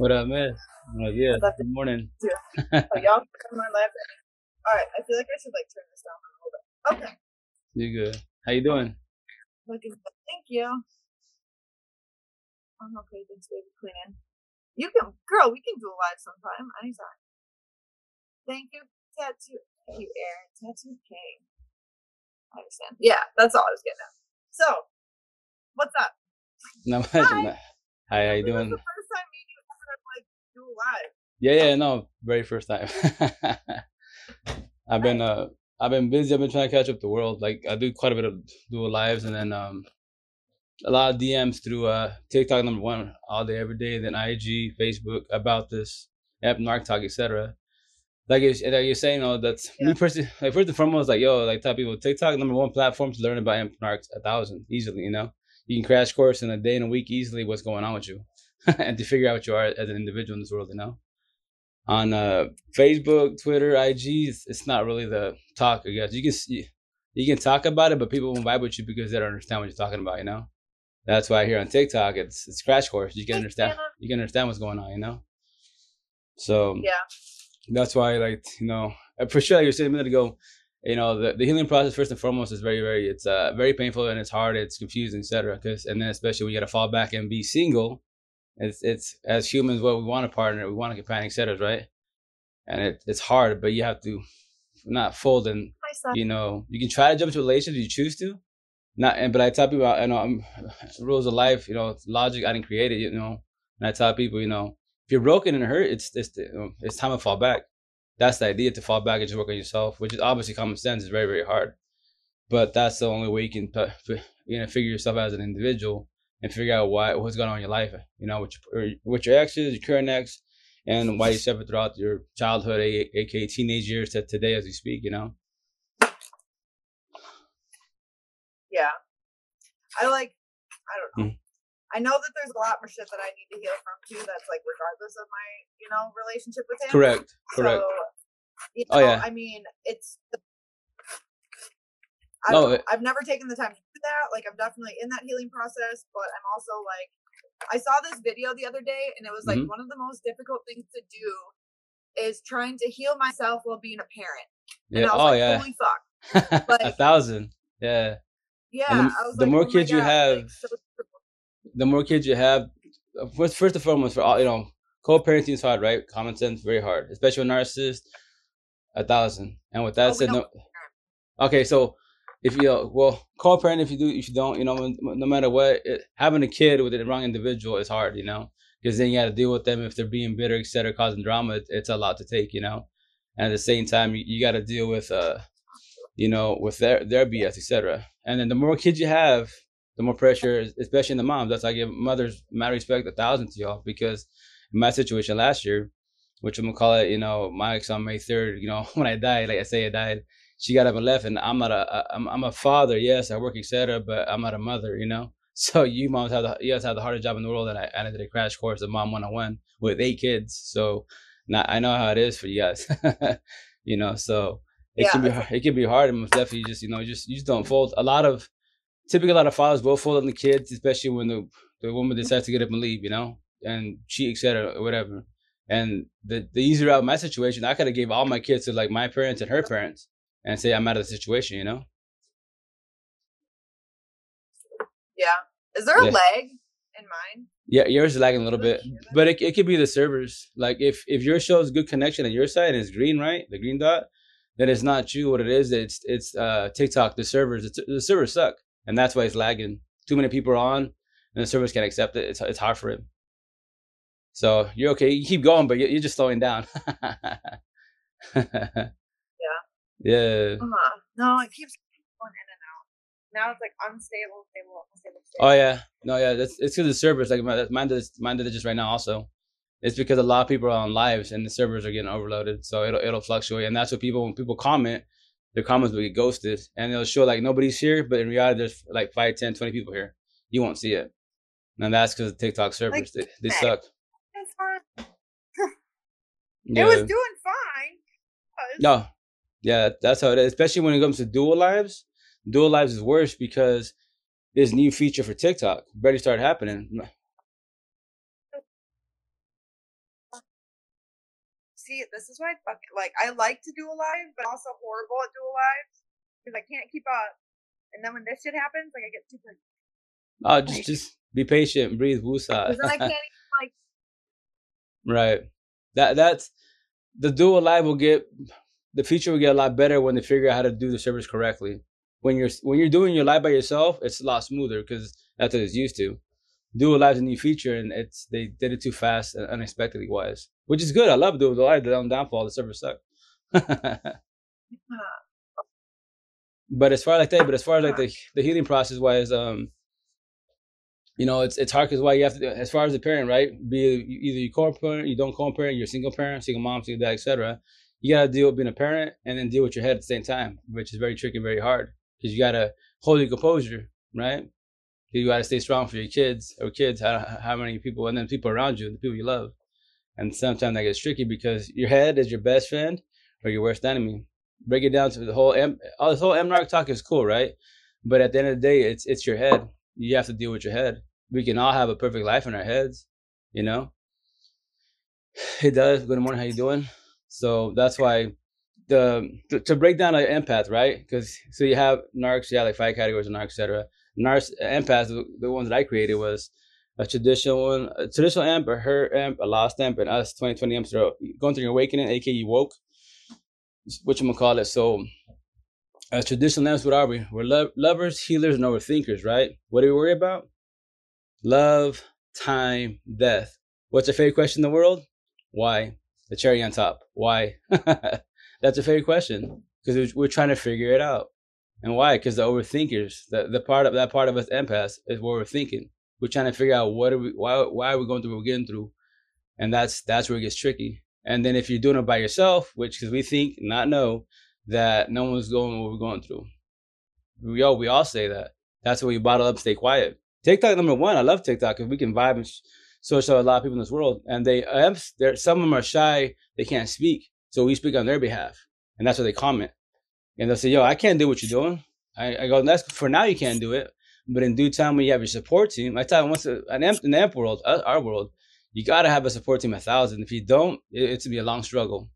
What up, miss? Like, oh, yeah, good morning. Oh, y'all come on live. All right, I feel like I should like turn this down a little bit. Okay, You good? How you doing? looking good. Thank you. I'm okay. Thanks, baby queen. You can, girl. We can do a live sometime, anytime. Thank you, tattoo. Thank you, Erin. Tattoo King. I understand. Yeah, that's all I was getting at. So, what's up? No, Hi. Hi, how you doing? the first time me and you ever like do live. Yeah, yeah, no, very first time. I've been uh I've been busy. I've been trying to catch up the world. Like I do quite a bit of dual lives and then um a lot of DMs through uh TikTok number one all day every day, then IG, Facebook about this app, Narc Talk, etc. Like you like you're saying, oh, that's Yeah. me personally. Like first and foremost, like yo, like tell people TikTok number one platform to learn about amp narcs a thousand easily. You know, you can crash course in a day and a week easily what's going on with you, and to figure out what you are as an individual in this world. You know, on uh Facebook, Twitter, IG, it's, it's not really the talk. I guess you can see, you can talk about it, but people won't vibe with you because they don't understand what you're talking about. You know, that's why here on TikTok, it's it's crash course. You can understand. You can understand what's going on. You know, so Yeah. that's why like you know uh, for sure like you said a minute ago you know the, the healing process first and foremost is very very it's uh very painful and it's hard it's confusing etc because and then especially when you got to fall back and be single it's it's as humans what we want a partner we want a companion etc right? And it, it's hard but you have to not fold and you know you can try to jump into a relationship if you choose to. Not and but i tell people i know i'm rules of life you know it's logic i didn't create it you know? And i tell people you know if you're broken and hurt it's it's it's time to fall back. That's the idea to fall back and just work on yourself which is obviously common sense is very very hard. But that's the only way you can uh, you know figure yourself out as an individual and figure out why what's going on in your life you know with your, with your exes your current ex and why you suffered throughout your childhood aka teenage years to today as we speak you know Yeah. I like, I don't know. Mm. I know that there's a lot more shit that I need to heal from too. That's like regardless of my, you know, relationship with him. correct correct So, you Oh, yeah. I mean, it's. I No, it- I've never taken the time to do that. Like, I'm definitely in that healing process, but I'm also like, I saw this video the other day, and it was like Mhm. one of the most difficult things to do is trying to heal myself while being a parent. And yeah I was oh like, yeah holy fuck. a thousand yeah Yeah. The- I was the like, more oh kids you have, like, so the more kids you have, uh, first, first and foremost, for all you know, co-parenting is hard, right? Common sense, very hard, especially with narcissists. A thousand. And with that Oh, said, no. Okay, so if you well co-parent, if you do, if you don't, you know, no matter what, it, having a kid with the wrong individual is hard, you know, because then you got to deal with them if they're being bitter, etc., causing drama. It, it's a lot to take, you know, and at the same time, you, you got to deal with, uh, you know, with their their BS, etc. And then the more kids you have, the more pressure, especially in the moms. That's why I give mothers mad respect a thousand to y'all because in my situation last year, which I'm gonna call it, you know, my ex on May third, you know, when I died, like I say, I died. She got up and left, and I'm not a, I'm, I'm a father. Yes, I work, etc., but I'm not a mother, you know. So you moms have the you guys have the hardest job in the world, and I, and I did a crash course of mom one on one with eight kids. So now I know how it is for you guys, you know. So it Yeah, can be hard- it can be hard, and most definitely just you know just you just don't fold. A lot of typically a lot of fathers will fold on the kids, especially when the the woman decides to get up and leave, you know, and cheat, etc., or whatever. And the the easier out of my situation, I could have gave all my kids to like my parents and her parents, and say I'm out of the situation, you know. Yeah. Is there a Yeah. leg in mine? Yeah, yours is lagging a little bit, but it, it could be the servers. Like if if your shows good connection on your side and it's green, right, the green dot, then it's not you. What it is, it's it's uh TikTok. The servers, it's, the servers suck, and that's why it's lagging. Too many people are on, and the servers can't accept it. It's it's hard for it. So you're okay. You keep going, but you're just slowing down. yeah. Uh-huh. No, it keeps going in and out. Now it's like unstable, stable, unstable, stable. Oh yeah, no, yeah. That's it's because the servers like mine. Did mine did it just right now. Also, it's because a lot of people are on lives and the servers are getting overloaded. So it'll it'll fluctuate, and that's what people when people comment, their comments will get ghosted, and it'll show like nobody's here, but in reality there's like 5, 10, 20 people here. You won't see it, and that's because the TikTok servers they, they suck. Yeah. It was doing fine. No, yeah, that's how it is. Especially when it comes to dual lives. Dual lives is worse because this new feature for TikTok barely started happening. See, this is why I fucking like. I like to do a live, but also horrible at dual lives because I can't keep up. And then when this shit happens, like I get super. Oh, just just be patient, and breathe, woosah. Because then I can't even like. Right. That that's the dual live will get the future will get a lot better when they figure out how to do the service correctly. When you're when you're doing your live by yourself, it's a lot smoother because that's what it's used to. Dual live's a new feature, and it's they did it too fast and unexpectedly wise, which is good. I love dual live. The downfall, the server suck. but as far as like that, but as far as like the the healing process wise, um, you know, it's it's hard because why you have to, as far as the parent, right? Be either you co-parent, you don't co-parent, you're single parent, single mom, single dad, etc. You gotta deal with being a parent and then deal with your head at the same time, which is very tricky, very hard because you gotta hold your composure, right? You gotta stay strong for your kids or kids, how, how many people, and then people around you, the people you love. And sometimes that gets tricky because your head is your best friend or your worst enemy. Break it down to the whole M. All this whole MNARC talk is cool, right? But at the end of the day, it's it's your head. You have to deal with your head. We can all have a perfect life in our heads, you know. It does. Good morning. How you doing? So that's why the to, to break down an empath, right? Because so you have narcs, yeah, like five categories of narcs, etc. Narcs, empaths, the, ones that I created was a traditional one, a traditional amp, or her amp, a lost amp, and us 2020 amps are going through your awakening, aka you woke, which I'm gonna call it. So, as traditional amps, what are we? We're lo- lovers, healers, and overthinkers, right? What do we worry about? Love, time, death. What's your favorite question in the world? Why? The cherry on top. Why? That's a fair question because we're trying to figure it out. And why? Because the overthinkers, the, the part of that part of us empaths is what we're thinking. We're trying to figure out what are we, why, why are we going through what we're getting through, and that's that's where it gets tricky. And then if you're doing it by yourself, which because we think not know that no one's going what we're going through, we all we all say that. That's why we bottle up, stay quiet. TikTok number one, I love TikTok because we can vibe and social a lot of people in this world, and they some of them are shy, they can't speak, so we speak on their behalf, and that's what they comment. And they'll say, "Yo, I can't do what you're doing." I, I go, "That's for now. You can't do it, but in due time, when you have your support team, I tell them once an amp, amp world, uh, our world, you got to have a support team a thousand. If you don't, it, it's gonna be a long struggle.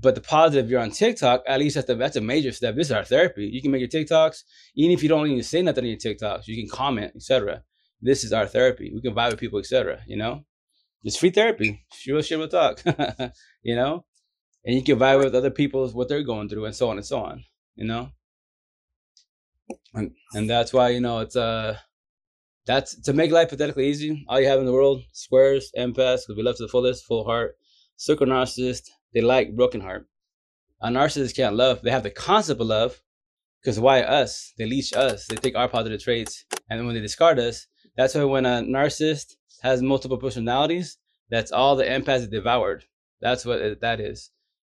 But the positive, you're on TikTok, at least that's, the, that's a major step. This is our therapy. You can make your TikToks, even if you don't even say nothing in your TikToks, you can comment, etc. This is our therapy. We can vibe with people, etc. You know, it's free therapy. Real shit will talk. you know, and you can vibe with other people what they're going through, and so on and so on. You know, and and that's why you know it's uh that's to make life pathetically easy. All you have in the world: squares, empaths, because we love to the fullest, full heart. Circle narcissist, they like broken heart. A narcissist can't love. They have the concept of love, because why us? They leech us. They take our positive traits, and then when they discard us, that's why when a narcissist has multiple personalities, that's all the empaths devoured. That's what it, that is.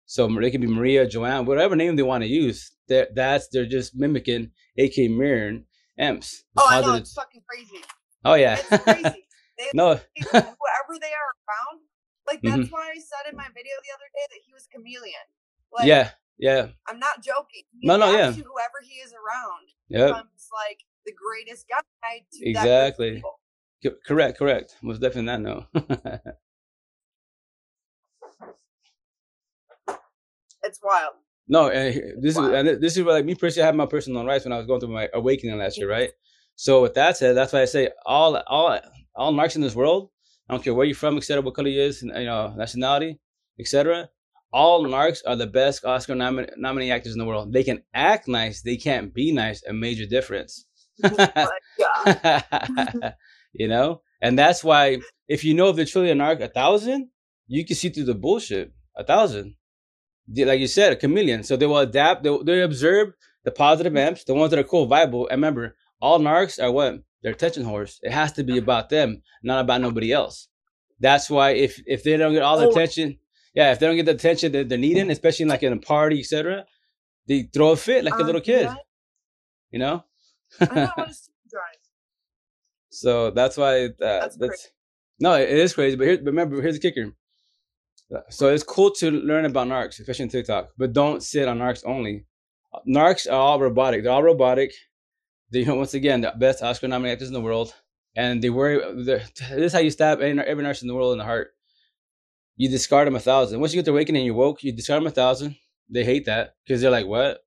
So they could be Maria, Joanne, whatever name they want to use. They're, that's they're just mimicking, aka mirroring emps. Oh, I know it's fucking crazy. Oh yeah, it's crazy. They, no, whoever they are around, like that's mm-hmm. why I said in my video the other day that he was chameleon. Like, yeah, yeah. I'm not joking. He no, no, yeah. whoever he is around yep. becomes like the greatest guy to exactly. Correct, correct. Most definitely not no. it's wild. No, and this wow. is and this is like me personally. I had my personal rights when I was going through my awakening last year, right? So with that said, that's why I say all all all narcs in this world. I don't care where you're from, etc., what color you is, you know, nationality, etc. All narcs are the best Oscar nom- nominee actors in the world. They can act nice, they can't be nice. A major difference. you know, and that's why if you know if the trillion arc a thousand, you can see through the bullshit. A thousand like you said, a chameleon. So they will adapt. They, they observe the positive amps, the ones that are cool, viable. And remember, all narcs are what? They're attention horse. It has to be about them, not about nobody else. That's why if if they don't get all the oh. attention, yeah, if they don't get the attention that they're needing, especially like in a party, etc., they throw a fit like um, a little kid. You know. so that's why uh, that's, that's no, it is crazy. But here, remember, here's the kicker: so it's cool to learn about narcs, especially on TikTok, but don't sit on narcs only. Narcs are all robotic. They're all robotic. They, once again, the best Oscar nominated actors in the world. And they worry, this is how you stab every, every nurse in the world in the heart. You discard them a thousand. Once you get to awakening, and you woke. You discard them a thousand. They hate that because they're like, "What?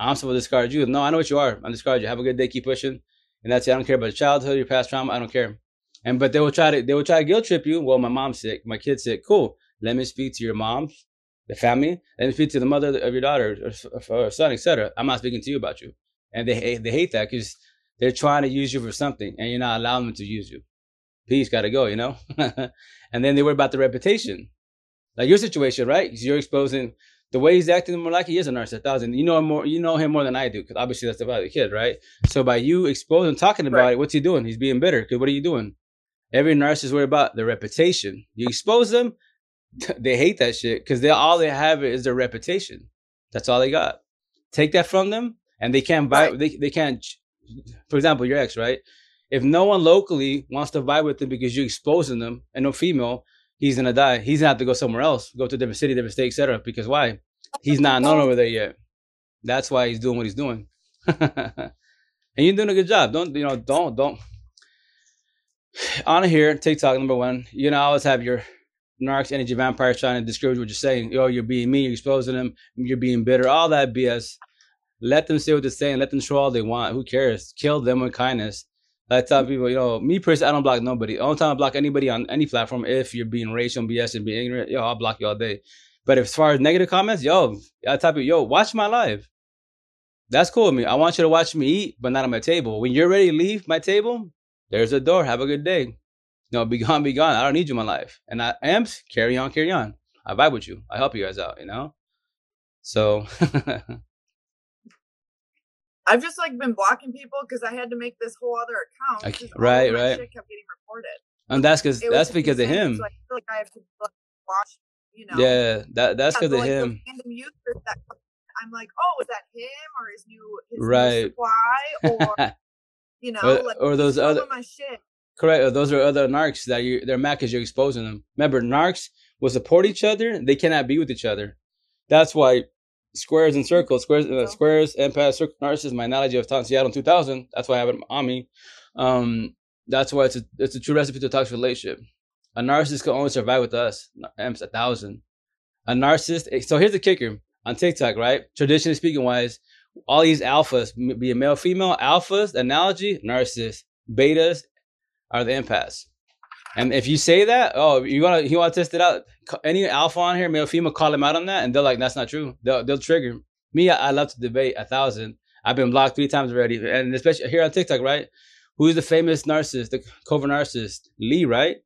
I'm supposed to discard you?" No, I know what you are. I'm discard you. Have a good day. Keep pushing. And that's it. I don't care about your childhood, your past trauma. I don't care. And but they will try to they will try to guilt trip you. Well, my mom's sick. My kid's sick. Cool. Let me speak to your mom, the family. Let me speak to the mother of your daughter or, or son, etc. I'm not speaking to you about you. And they they hate that because they're trying to use you for something, and you're not allowing them to use you. Peace, gotta go. You know. and then they worry about the reputation, like your situation, right? You're exposing the way he's acting more like he is a nurse, narcissist. Thousand, you know him more, you know him more than I do, because obviously that's about the kid, right? So by you exposing, talking about right. it, what's he doing? He's being bitter. Because what are you doing? Every narcissist worry about their reputation. You expose them, they hate that shit because they all they have is their reputation. That's all they got. Take that from them, and they can't buy. Right. They they can't. For example, your ex, right? If no one locally wants to vibe with them because you're exposing them, and no female, he's gonna die. He's gonna have to go somewhere else, go to a different city, different state, etc. Because why? He's not known over there yet. That's why he's doing what he's doing. and you're doing a good job. Don't you know? Don't don't. On here, TikTok number one. You know, always have your narcs, energy vampires trying to discourage what you're saying. Yo, you're being mean, you're exposing them, you're being bitter, all that BS. Let them say what they're saying. Let them show all they want. Who cares? Kill them with kindness. I tell people, you know, me personally, I don't block nobody. The only time I block anybody on any platform if you're being racial, BS, and being ignorant, yo, I'll block you all day. But as far as negative comments, yo, I tell people, yo, watch my live. That's cool with me. I want you to watch me eat, but not on my table. When you're ready to leave my table, there's a door. Have a good day. No, be gone, be gone. I don't need you in my life. And I am carry on, carry on. I vibe with you. I help you guys out, you know? So I've just like been blocking people because I had to make this whole other account. right, right. Shit kept getting reported. And that's because that's because of him. So I feel like I have to watch, you know. Yeah, that that's because of like him. Random users that I'm like, oh, is that him or his new his right. new supply or you know, or, like, or those other my shit. Correct. Or those are other narcs that you they're mad because you're exposing them. Remember, narcs will support each other. They cannot be with each other. That's why squares and circles, squares, uh, squares, empath, circle, narcissist. My analogy of Tom Seattle 2000. That's why I have it on me. Um, that's why it's a it's a true recipe to a toxic relationship. A narcissist can only survive with us. M's a thousand. A narcissist. Eh, so here's the kicker on TikTok, right? Traditionally speaking, wise, all these alphas, be a male, female, alphas, analogy, narcissists, betas are the empaths. And if you say that, oh, you wanna you wanna test it out? Any alpha on here, male, female, call him out on that, and they're like, that's not true. They'll they'll trigger me. I, I love to debate a thousand. I've been blocked three times already, and especially here on TikTok, right? Who's the famous narcissist, the covert narcissist? Lee, right?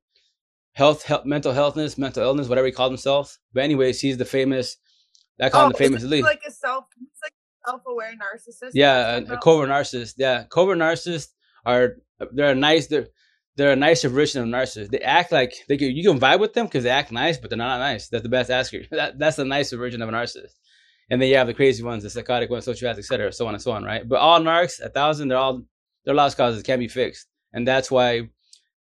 Health, health, mental healthness, mental illness, whatever he called himself. But anyways, he's the famous. I call oh, him the famous Lee. Like a self, like self-aware narcissist. Yeah, a, a covert narcissist. Yeah, covert narcissists are they're nice. They're they're a nicer version of narcissists. They act like they can, you can vibe with them because they act nice, but they're not nice. That's the best asker. That, that's the nicer version of a narcissist. And then you have the crazy ones, the psychotic ones, sociopaths, etc., so on and so on, right? But all narcs, a thousand, they're all they're lost causes, can't be fixed, and that's why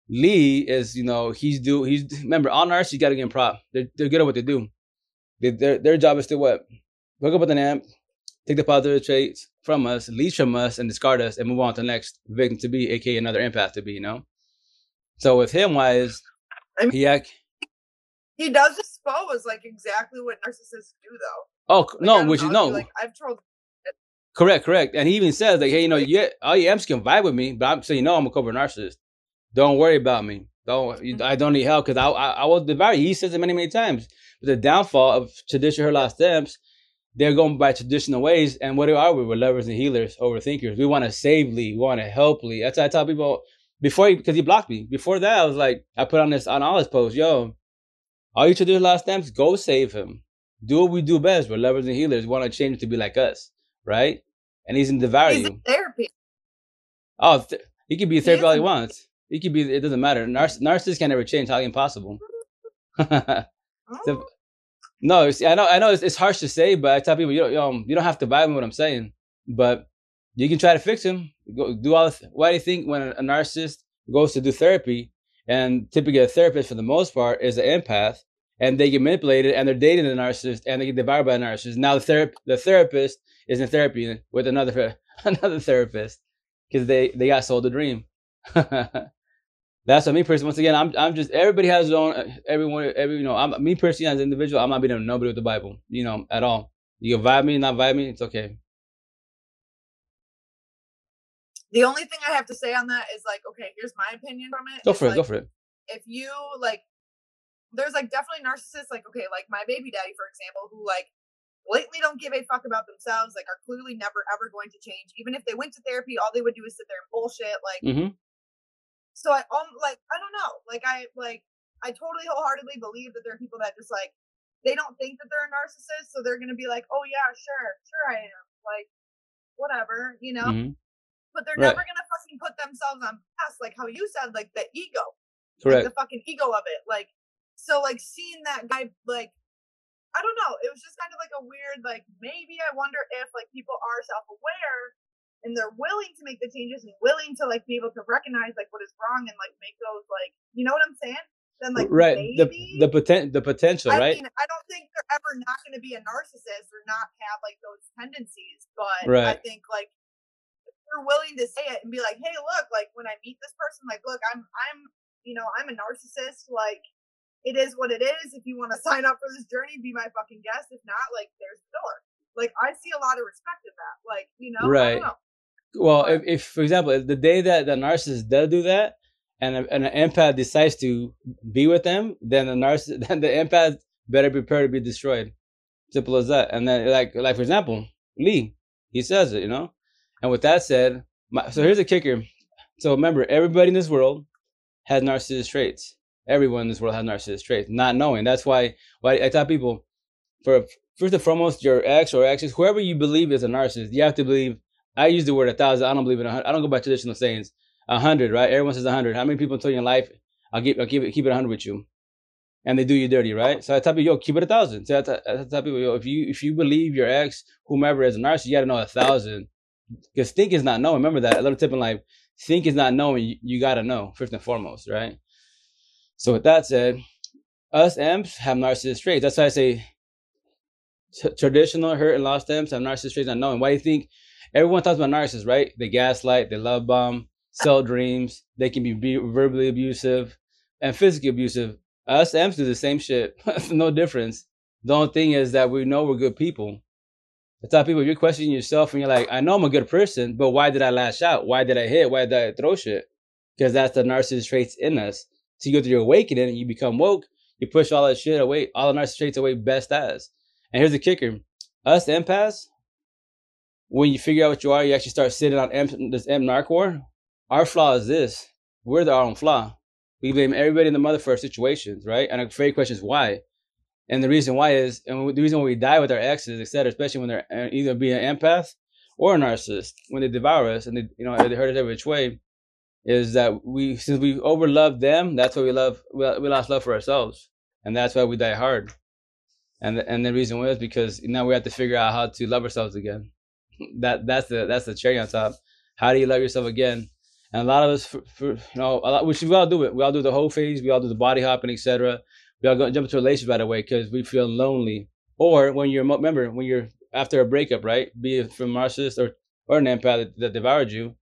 Lee is, you know, he's do he's remember all narcs, you got to get prop. They're they're good at what they do. They, their their job is to what hook up with an amp, take the positive traits from us, leech from us, and discard us, and move on to the next victim to be, aka another empath to be, you know. So with him, wise, I mean, he act, he does expose like exactly what narcissists do, though. Oh like, no, which is no. Like I've told. Correct, correct, and he even says like, "Hey, you know, yeah, all your can vibe with me, but I'm so you know I'm a covert narcissist. Don't worry about me. Don't mm-hmm. I don't need help because I, I I will devour you." He says it many many times. But the downfall of traditional lost M's, they're going by traditional ways. And what are we? We're lovers and healers, overthinkers. We want to save Lee. We want to help Lee. That's why I tell people before he because he blocked me. Before that, I was like, I put on this on all his posts, yo, all you should do is last stamps, go save him. Do what we do best. We're lovers and healers. We want to change to be like us, right? And he's in devour he's you. therapy. Oh, th- he could be a therapy all he wants. He could be. It doesn't matter. Narciss- narcissists can never change. How impossible. oh. no, I know. I know. It's, it's, harsh to say, but I tell people, you don't, you don't have to buy me what I'm saying, but you can try to fix him. Go do all. Th- Why do you think when a narcissist goes to do therapy, and typically a therapist for the most part is an empath, and they get manipulated, and they're dating the narcissist, and they get devoured by a narcissist. Now the ther- the therapist is in therapy with another another therapist because they they got sold a dream. That's what me personally. Once again, I'm I'm just everybody has their own. Uh, everyone, every you know, I'm me personally as an individual. I'm not beating nobody with the Bible, you know, at all. You can vibe me, not vibe me, it's okay. The only thing I have to say on that is like, okay, here's my opinion from it. Go It's for it. like, Go for it. if you like there's like definitely narcissists like okay like my baby daddy for example who like blatantly don't give a fuck about themselves like are clearly never ever going to change even if they went to therapy all they would do is sit there and bullshit like mm-hmm. so i um like i don't know like i like i totally wholeheartedly believe that there are people that just like they don't think that they're a narcissist so they're gonna be like oh yeah sure sure i am like whatever you know hmm but they're Right. never gonna fucking put themselves on blast like how you said like the ego Correct. like the fucking ego of it. Like, so like seeing that guy, like, I don't know, it was just kind of like a weird, like, maybe I wonder if like people are self aware and they're willing to make the changes and willing to like be able to recognize like what is wrong and like make those like, you know what I'm saying? Then like right. maybe. The the poten- the potential, I right? mean, I don't think they're ever not going to be a narcissist or not have like those tendencies, but I think like they're willing to say it and be like, "Hey, look, like when I meet this person, like, look, I'm, I'm, you know, I'm a narcissist. Like, it is what it is. If you want to sign up for this journey, be my fucking guest. If not, like, there's the door. Like, I see a lot of respect in that. Like, you know, Right. know. Well, if, if for example, if the day that the narcissist does do that, and a, and an empath decides to be with them, then the narcissist, then the empath better prepare to be destroyed. Simple as that. And then, like, like for example, Lee, he says it, you know. And with that said, my, so here's a kicker. So remember, everybody in this world has narcissist traits. Everyone in this world has narcissist traits. Not knowing. That's why why I tell people, for first and foremost, your ex or exes, whoever you believe is a narcissist, you have to believe I use the word a thousand. I don't believe in a hundred. I don't go by traditional sayings. A hundred, right? Everyone says a hundred. How many people told you in life, I'll keep, I'll keep it, keep it a hundred with you, and they do you dirty, right? So I tell people, yo, keep it a thousand. So I tell, I tell people, yo, if you if you believe your ex, whomever is a narcissist, you got to know a thousand, because think is not knowing. Remember that a little tip in life. Think is not knowing. You, you got to know first and foremost, right? So with that said, us amps have narcissist traits. That's why I say t- traditional hurt and lost amps have narcissist traits not knowing. Why do you think everyone talks about narcissists, right? They gaslight, they love bomb, sell dreams, they can be, be verbally abusive and physically abusive. Us amps do the same shit. no difference. The only thing is that we know we're good people. I tell people, you're questioning yourself and you're like, I know I'm a good person, but why did I lash out? Why did I hit? Why did I throw shit? Because that's the narcissist traits in us. So you go through your awakening and you become woke, you push all that shit away, all the narcissist traits away best as. And here's the kicker. Us empaths, when you figure out what you are, you actually start sitting on M, this M narc war. Our flaw is this. We're the our own flaw. We blame everybody in the mother for our situations, right? And a great question is why. And the reason why is, and the reason why we die with our exes, etc., especially when they're uh, either being an empath or a narcissist, when they devour us and they, you know, they hurt us every which way, is that we, since we overlove them, that's why we love, we, lost love for ourselves, and that's why we die hard. And the, and the reason was because now we have to figure out how to love ourselves again. That that's the that's the cherry on top. How do you love yourself again? And a lot of us, for, for, you know, a lot, we all do it. We all do the whole phase. We all do the body hopping, etc. We all go jump into a relationship right away because we feel lonely. Or when you're, remember, when you're after a breakup, right? Be it from narcissist or or an empath that, that devoured you,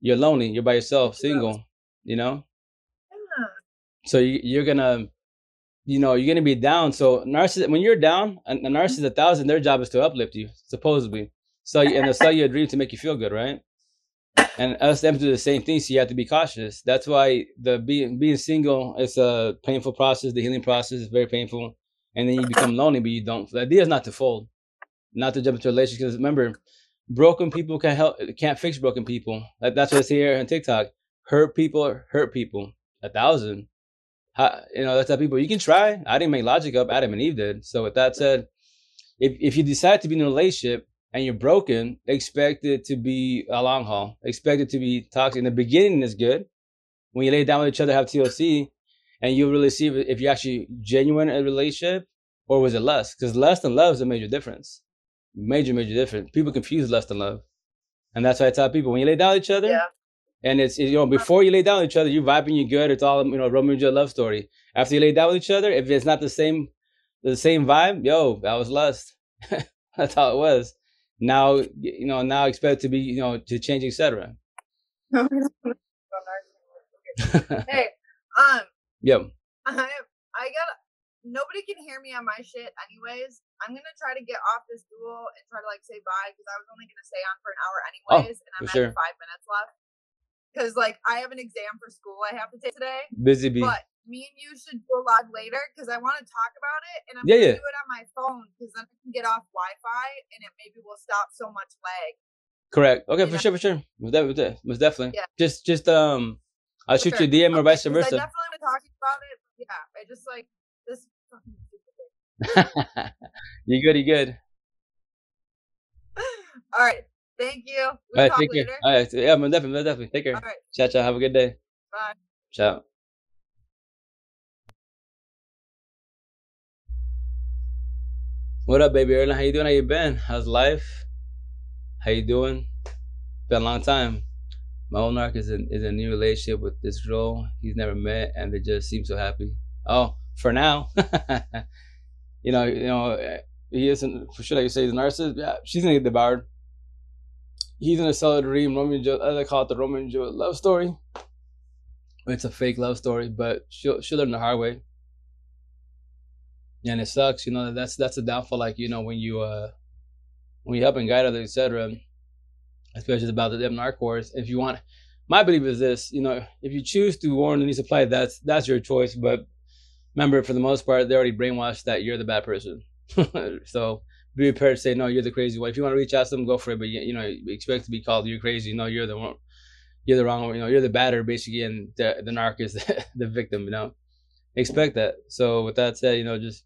you're lonely. You're by yourself, single. You know. Yeah. So you, you're gonna, you know, you're gonna be down. So narcissist, when you're down, a, a mm-hmm. narcissist a thousand, their job is to uplift you, supposedly. So and they'll sell you a dream to make you feel good, right? And us them do the same thing, so you have to be cautious. That's why the being being single is a painful process. The healing process is very painful, and then you become lonely, but you don't. The idea is not to fold, not to jump into a relationship. Because remember, broken people can help, can't fix broken people. That, that's what it's here on TikTok. Hurt people, hurt people. A thousand. How, you know, that's how people. You can try. I didn't make logic up. Adam and Eve did. So with that said, if if you decide to be in a relationship and you're broken, expect it to be a long haul. Expect it to be toxic. In the beginning is good. When you lay down with each other, have TLC, and you'll really see if, if you're actually genuine in a relationship or was it lust? Because lust and love is a major difference. Major, major difference. People confuse lust and love. And that's why I tell people when you lay down with each other, Yeah. and it's you know before you lay down with each other, you're vibing, you're good. It's all you know, Romeo and Juliet love story. After you lay down with each other, if it's not the same, the same vibe, yo, that was lust. That's how it was. Now you know, now expect to be you know to change, etc. hey, Um, Yep. I I got nobody can hear me on my shit anyways. I'm gonna try to get off this dual and try to like say bye because I was only gonna stay on for an hour anyways, and I'm at sure. five minutes left. Because like I have an exam for school I have to take today, Busy bee. but me and you should do a live later because I want to talk about it, and I'm Yeah, gonna yeah. do it on my phone because then I can get off Wi-Fi and it maybe will stop so much lag. Correct. Okay, You for know? sure, for sure. Most definitely. Most definitely. Yeah. Just, just um, I'll For shoot sure. you a DM or Okay, vice 'cause I versa. definitely want to talk about it. Yeah, I just like this fucking stupid thing. you good? You good? All right. Thank you. All We'll right, talk take later. care. All right, yeah, most definitely, most definitely. Take care. All right. Ciao, ciao. Have a good day. Bye. Ciao. What up, baby Erlen? How you doing? How you been? How's life? How you doing? Been a long time. My own arc is in is a new relationship with this girl he's never met, and they just seem so happy. Oh, for now, you know, you know, he isn't for sure. Like you say, he's a narcissist. Yeah, she's gonna get devoured. He's gonna sell dream, Romeo and Juliet. I call it the Romeo and Juliet love story. It's a fake love story, but she'll she'll learn the hard way. And it sucks, you know. That's that's a downfall. Like you know, when you uh when you help and guide others, etc. Especially about the them narc wars. If you want, my belief is this: you know, if you choose to warn and supply, that's that's your choice. But remember, for the most part, they already brainwashed that you're the bad person. so be prepared to say no, you're the crazy one. If you want to reach out to them, go for it. But you, know, expect to be called you're crazy. No, you're the one. You're the wrong one. You know, you're the batter basically, and the the narc is the, the victim. You know, expect that. So with that said, you know, just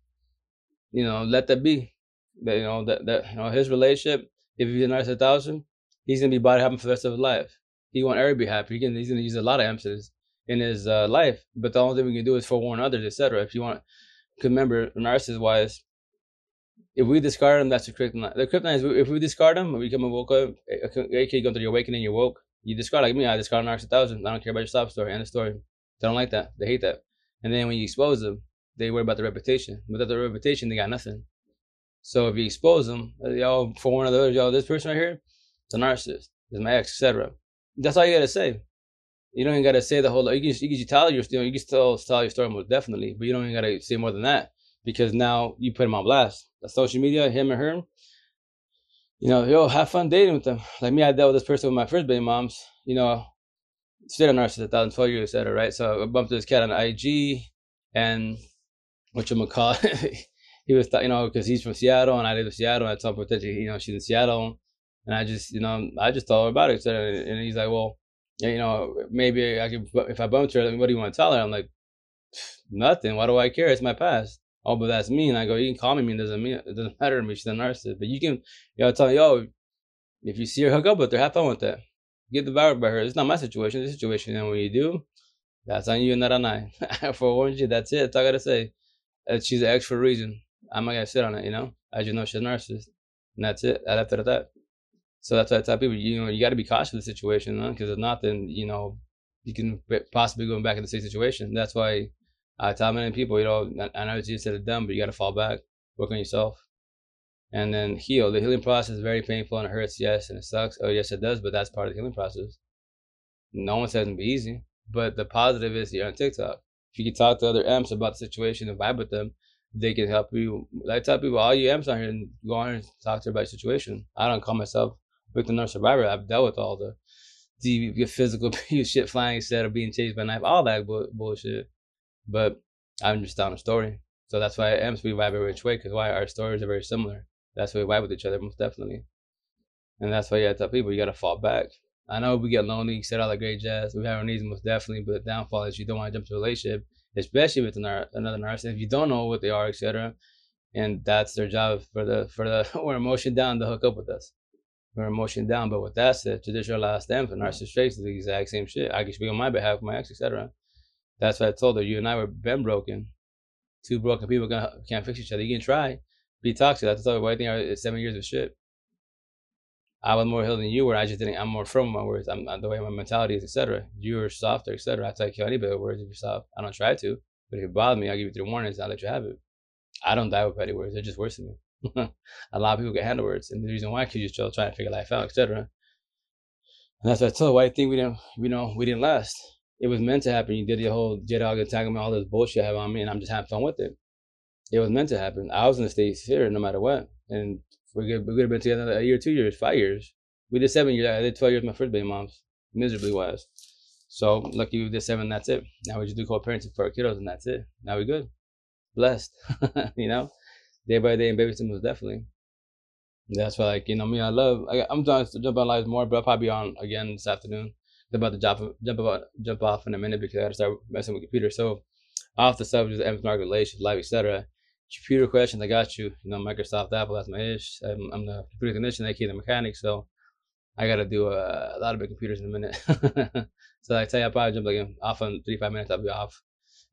you know, let that be. That you know that that you know his relationship. If he's a narcissist thousand, he's gonna be body happy for the rest of his life. He everybody to be happy. He can, he's gonna use a lot of emphasis in his uh, life. But the only thing we can do is forewarn others, etc. If you want, remember, narcissist wise, if we discard them, that's the kryptonite. The kryptonite is if we discard them, we become a woke up, eh, aka go through your awakening, you're woke. You discard like me, I discard narcissist thousand. I don't care about your stop story. End of story. They don't like that. They hate that. And then when you expose them, they worry about the reputation. Without the reputation, they got nothing. So if you expose them, uh, y'all for one of those, y'all, this person right here, it's a narcissist. It's my ex, etc. That's all you gotta say. You don't even gotta say the whole. You can you can tell your story. You can still tell your story most definitely, but you don't even gotta say more than that because now you put him on blast. The social media, him and her. You know, yo, have fun dating with them. Like me, I dealt with this person with my first baby moms. You know, straight a narcissist, thousand twelve years, etc. Right? So I bumped this cat on IG, and what you call he was, you know, because he's from Seattle and I live in Seattle. And I told him you know, she's in Seattle, and I just, you know, I just told her about it. And he's like, well, you know, maybe I could, if I bumped her, what do you want to tell her? I'm like, nothing. Why do I care? It's my past. Oh, but that's me. And I go, oh, you can call me mean. Doesn't mean it doesn't matter to me. She's a narcissist. But you can, you know, tell me, yo, if you see her, hook up with her. Have fun with that. Get devoured by her. It's not my situation. It's situation. And when you do, that's on you and not on I. I forewarned you. That's it. That's all I gotta say. She's an ex for a reason. I'm not gonna sit on it. You know, I just know she's a narcissist, and that's it. I left it at that. So that's why I tell people, you know, you got to be cautious of the situation, because if not, then you know, you can possibly go back in the same situation. That's why I tell many people, you know, I know it's easier said than done, but you got to fall back, work on yourself, and then heal. The healing process is very painful and it hurts, yes, and it sucks. Oh, yes, it does, but that's part of the healing process. No one says it'll be easy, but the positive is you're on TikTok. If you can talk to other M's about the situation and vibe with them, they can help you. I tell people, all you M's on here, go on and talk to about your situation. I don't call myself victim or survivor. I've dealt with all the the physical shit flying instead of being chased by a knife, all that bu- bullshit. But I'm just telling a story. So that's why M's we vibe every which way, because why our stories are very similar. That's why we vibe with each other most definitely. And that's why you gotta tell people you gotta fall back. I know we get lonely, you said all the great jazz. We have our needs most definitely, but the downfall is you don't want to jump to a relationship, especially with another narcissist. If you don't know what they are, etc. And that's their job for the for the we're emotion down to hook up with us. We're emotion down. But with that said, traditional last stems and narcissist is the exact same shit. I can speak on my behalf, my ex, etc. That's what I told her. You and I were been broken. Two broken people gonna, can't fix each other. You can try, be toxic. That's the why I think it's seven years of shit. I was more healed than you were. I just didn't. I'm more firm with my words. I'm the way my mentality is, etc. You are softer, etc. I tell you anybody with words if you're soft. I don't try to, but if it bothers me, I'll give you three warnings. I'll let you have it. I don't die with petty words. They're just worse than me. a lot of people get handle words, and the reason why, because you're still trying to figure life out, etc. And that's what I told. Why I think we didn't, you know, we didn't last. It was meant to happen. You did your whole jet dog entanglement, all this bullshit on me, and I'm just having fun with it. It was meant to happen. I was in the states here no matter what, and we could we could have been together a year, two years, five years. We did seven years. I did twelve years with my first baby moms, miserably was. So lucky we did seven. That's it. Now we just do co-parenting for our kiddos, and that's it. Now we're good, blessed. you know, day by day, and babysitting was definitely. That's why, like you know, me, I love. I, I'm trying to jump on lives more, but I'll probably be on again this afternoon. About to jump jump about jump off in a minute because I got to start messing with computer. So off the subject of Amazon relations, live, etc. Computer questions, I got you. You know, Microsoft, Apple, that's my ish. I'm, I'm the computer technician, aka the mechanic. So I got to do a, a, lot of big computers in a minute. so I tell you, I probably jump like off in three five minutes. I'll be off.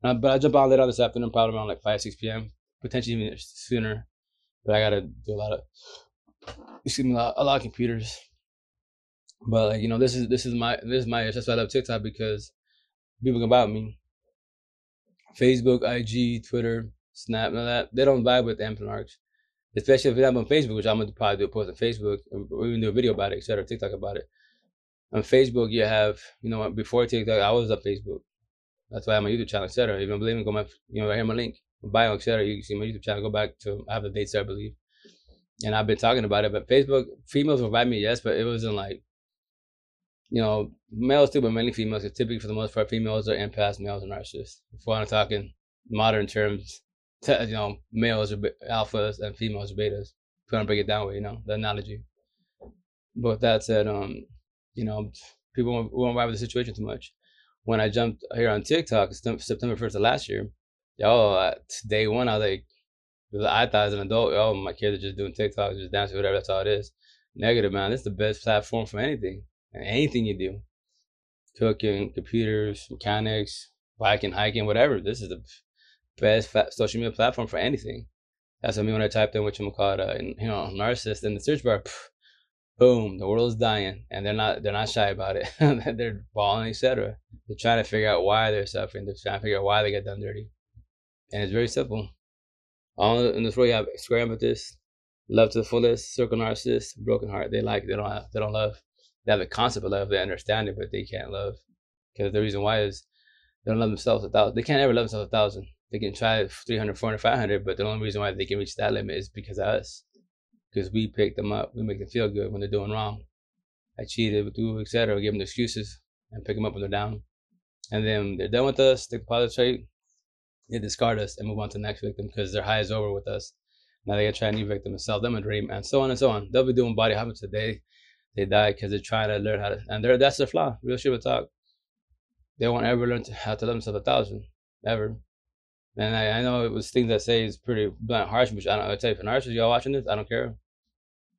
Uh, but I jump on later this afternoon, probably around like five six p.m. Potentially even sooner. But I got to do a lot of excuse me, a lot, a lot of computers. But like you know, this is this is my this is my that's why I love TikTok because people can buy me. Facebook, IG, Twitter, Snap, all that they don't vibe with Amplinarchs. Especially if I'm on Facebook, which I'm gonna probably do a post on Facebook or even do a video about it, etc. TikTok about it. On Facebook, you have you know before TikTok, I was on Facebook. That's why I have my YouTube channel, etc. If you don't believe me, go my you know right here my link, bio, etc. You can see my YouTube channel. Go back to I have the dates there, I believe. And I've been talking about it, but Facebook females will buy me, yes, but it wasn't like you know, males too, but mainly females. Because typically, for the most part, females are empaths, males are narcissists. If we're talking modern terms, you know, males are alphas and females are betas. If want to break it down with, you know, the analogy. But with that said, um, you know, people won't, won't vibe with the situation too much. When I jumped here on TikTok, September 1st of last year, yo, uh, day one, I was like, I thought as an adult, oh, my kids are just doing TikTok, just dancing, whatever, that's all it is. Negative, man. This is the best platform for anything anything you do cooking, computers, mechanics, biking, hiking, whatever. This is the best social media platform for anything. That's what I mean when I typed in what you call it, uh, you know, narcissist in the search bar. Pff, boom, the world is dying, and they're not they're not shy about it. they're balling, etc. They're trying to figure out why they're suffering. They're trying to figure out why they get done dirty, and it's very simple. All in this world, you have this, love to the fullest, circle narcissist, broken heart. They like they don't have, they don't love they have the concept of love, they understand it, but they can't love. Because the reason why is they don't love themselves a thousand. They can't ever love themselves a thousand. They can try 300, 400, 500, but the only reason why they can reach that limit is because of us. Because we pick them up, we make them feel good when they're doing wrong. I cheated, you, etc. Give them excuses and pick them up when they're down. And then they're done with us, they trait, they discard us and move on to the next victim because their high is over with us. Now they gotta try a new victim and sell them a dream and so on and so on. They'll be doing body hopping today they die because they're trying to learn how to, and they're, that's their flaw. Real with talk. They won't ever learn to, how to love themselves a thousand, ever. And I, I know it was things I say is pretty blunt, harsh, but I don't. I tell you, for narcissists, y'all watching this, I don't care.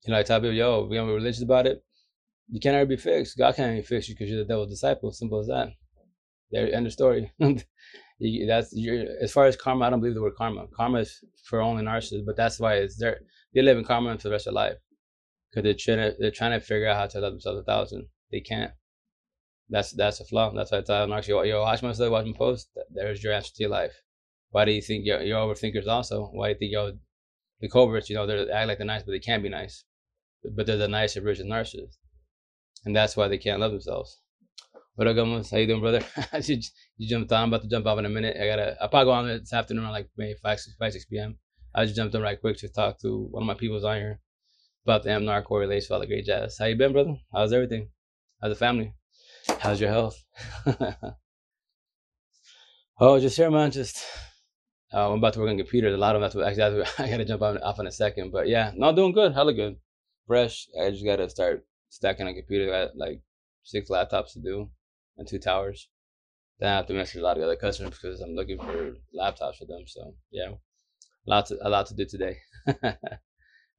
You know, I tell people, yo, we gonna be religious about it. You can't ever be fixed. God can't even fix you because you're the devil's disciple. Simple as that. There, end of story. you, that's your as far as karma. I don't believe the word karma. Karma is for only narcissists, but that's why it's there. They live in karma for the rest of their life because they're trying to they're trying to figure out how to love themselves a thousand. They can't. That's that's a flaw. That's why I tell them actually, yo, watch my stuff, watch my post. There's your answer to your life. Why do you think you're, you're overthinkers also? Why do you think you're the coverts? You know, they act like they're nice, but they can't be nice. But they're the nice original narcissists, and that's why they can't love themselves. What up, Gomez? How you doing, brother? you, you jumped on. I'm about to jump off in a minute. I gotta. I'll probably go on this afternoon around like maybe five, six, five, six p.m. I just jumped on right quick to talk to one of my people's on here about the Amnar correlation, all the great jazz. How you been, brother? How's everything? How's the family? How's your health? oh, just here, man. Just uh, I'm about to work on computers. A lot of them. Actually I gotta jump off in a second. But yeah, not doing good. Hella good. Fresh. I just gotta start stacking on computer. I got like six laptops to do and two towers. Then I have to message a lot of other customers because I'm looking for laptops for them. So yeah, lots a lot to do today.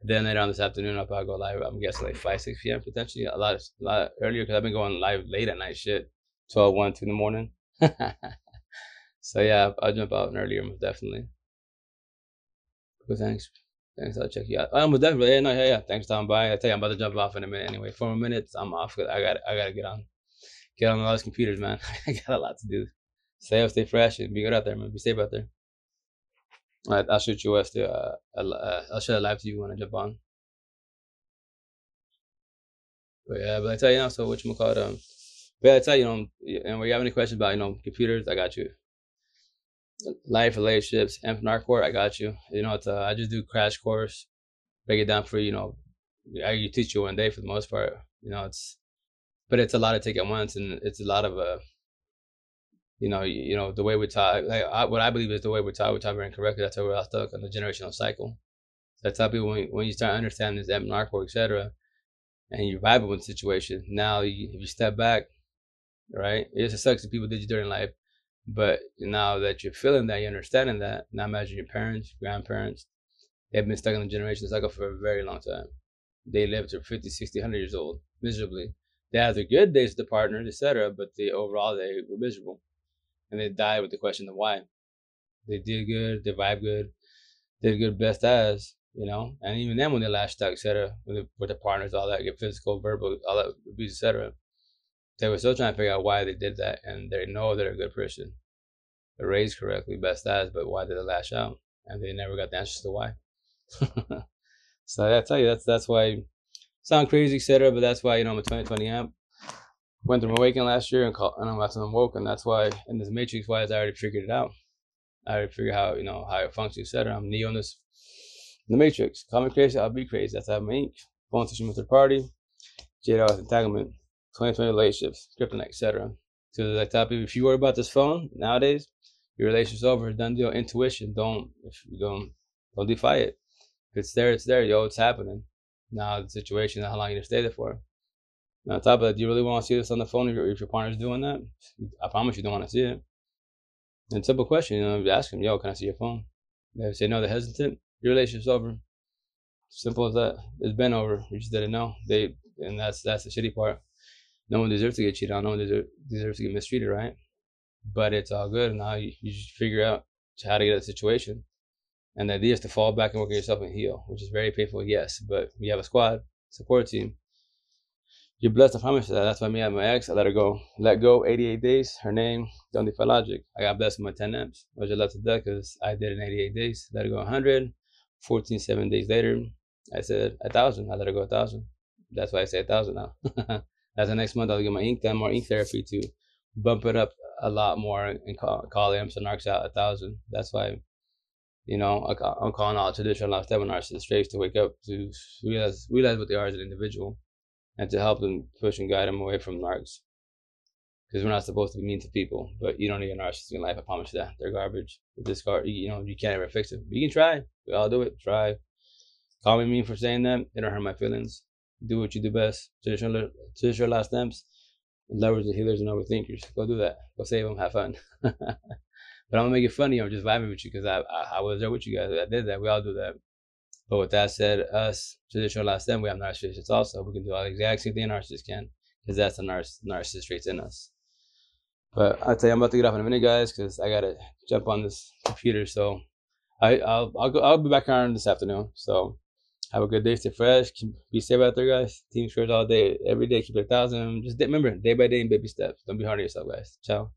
Then later on this afternoon, I'll probably go live. I'm guessing like 5, 6 p.m. potentially. A lot, of, a lot earlier because I've been going live late at night shit. 12, 1, 2 in the morning. so yeah, I'll jump out an earlier, most definitely. But thanks. Thanks, I'll check you out. Oh, I'm definitely, yeah, no, yeah, yeah. Thanks for stopping by. I tell you, I'm about to jump off in a minute anyway. Four more minutes, I'm off. Because I got, I got to get on, get on all those computers, man. I got a lot to do. Stay up, stay fresh, and be good out there, man. Be safe out there. Right, I'll shoot you after. Uh, uh, I'll share a live to you when I jump on. But yeah, but I tell you now, so what you call it? Um, But yeah, I tell you, you know, and you have any questions about, you know, computers, I got you. Life, relationships, and court, I got you. You know, it's, uh, I just do crash course, break it down for you. You know, I teach you one day for the most part. You know, it's, but it's a lot to take at once, and it's a lot of uh, you know, you, you know the way we talk. Like I, what I believe is the way we talk. We talk very incorrectly. That's why we're all stuck on the generational cycle. So I tell people when, when you start understanding this narco, etc., and you vibe with the situation, now you, if you step back, right? It just sucks that people did you during life, but now that you're feeling that, you're understanding that. Now imagine your parents, grandparents, they've been stuck in the generational cycle for a very long time. They lived to 50, 60, 100 years old miserably. They had their good days with the partners, etc., but they overall they were miserable, and they died with the question of why. They did good, they vibe good, did good best as, you know, and even then when they lashed out, etc., with, with the partners, all that, get physical, verbal, all that abuse, etc., they were still trying to figure out why they did that, and they know they're a good person, they're raised correctly, best as, but why did they lash out? And they never got the answers to why. so I tell you, that's that's why sound crazy, etc. But that's why you know I'm a 2020 emp. Went through my last year and, call, and I'm woke, and that's why in this matrix wise I already figured it out. I already figured how you know how it functions, etc. I'm Neo in this the Matrix. Call me crazy, I'll be crazy. That's how I'm ink. Phone system with third party. JDOS entanglement. 2020 relationships, kryptonite, etc. So like people, if you worry about this phone nowadays, your relationship's over. Done deal. Intuition. Don't if you don't don't defy it. If it's there, it's there. Yo, it's happening. Now the situation, how long you gonna stay there for? On top of that, do you really want to see this on the phone if your, if your partner's doing that? I promise you don't want to see it. And simple question, you know, ask them, yo, can I see your phone? They say no, they're hesitant your relationship's over. Simple as that. It's been over. You just didn't know. They and that's that's the shitty part. No one deserves to get cheated on. No one deserves, deserves to get mistreated, right? But it's all good. Now you, you just figure out how to get out of the situation. And the idea is to fall back and work on yourself and heal, which is very painful, yes. But you have a squad, support team. You're blessed, I promise you that. That's why me and my ex, I let her go. Let go 88 days. Her name, Don't Defy Logic. I got blessed with my 10 amps, Was I left to death because I did in 88 days. Let her go 100. 14, seven days later, I said a thousand. I let her go a thousand. That's why I say a thousand now. As the next month, I'll get my ink done, more ink therapy to bump it up a lot more and call, call amps and arcs out a thousand. That's why, you know, I'm calling all traditional life webinars to the to wake up to realize realize what they are as an individual, and to help them push and guide them away from narcs because we're not supposed to be mean to people. But you don't need a narcissist in life. I promise you that they're garbage. Discard. You know, you can't ever fix it. You can try. We all do it. Try. Call me mean for saying that. It don't hurt my feelings. Do what you do best. Traditional, traditional last stamps. Lovers the healers and overthinkers. Go do that. Go save them. Have fun. but I'm gonna make it funny. I'm just vibing with you because I, I, I was there with you guys. I did that. We all do that. But with that said, us traditional last stem, we have narcissists also. We can do all the exact same thing narcissists can because that's the narciss- narcissist traits in us. But I'll tell you, I'm about to get off in a minute, guys, because I gotta jump on this computer. So I, I'll I'll go. I'll be back on this afternoon. So have a good day. Stay fresh. Be safe out there, guys. Team scores all day, every day. Keep it a thousand. Just remember, day by day and baby steps. Don't be hard on yourself, guys. Ciao.